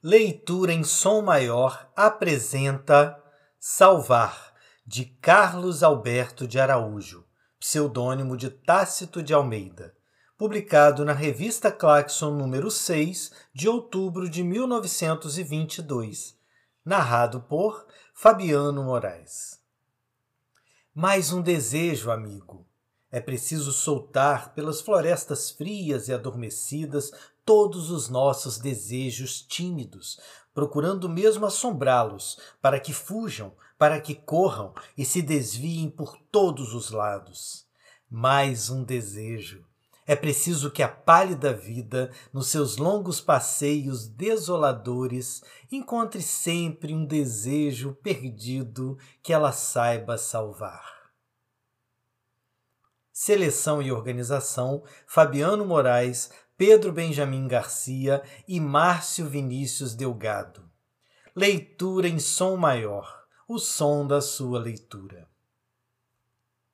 Leitura em Som Maior apresenta Salvar, de Carlos Alberto de Araújo, pseudônimo de Tácito de Almeida, publicado na revista Claxon número 6, de outubro de 1922, narrado por Fabiano Moraes. Mais um desejo, amigo. É preciso soltar pelas florestas frias e adormecidas todos os nossos desejos tímidos, procurando mesmo assombrá-los, para que fujam, para que corram e se desviem por todos os lados. Mais um desejo. É preciso que a pálida vida, nos seus longos passeios desoladores, encontre sempre um desejo perdido que ela saiba salvar. Seleção e organização: Fabiano Moraes, Pedro Benjamin Garcia e Márcio Vinícius Delgado. Leitura em som maior, o som da sua leitura.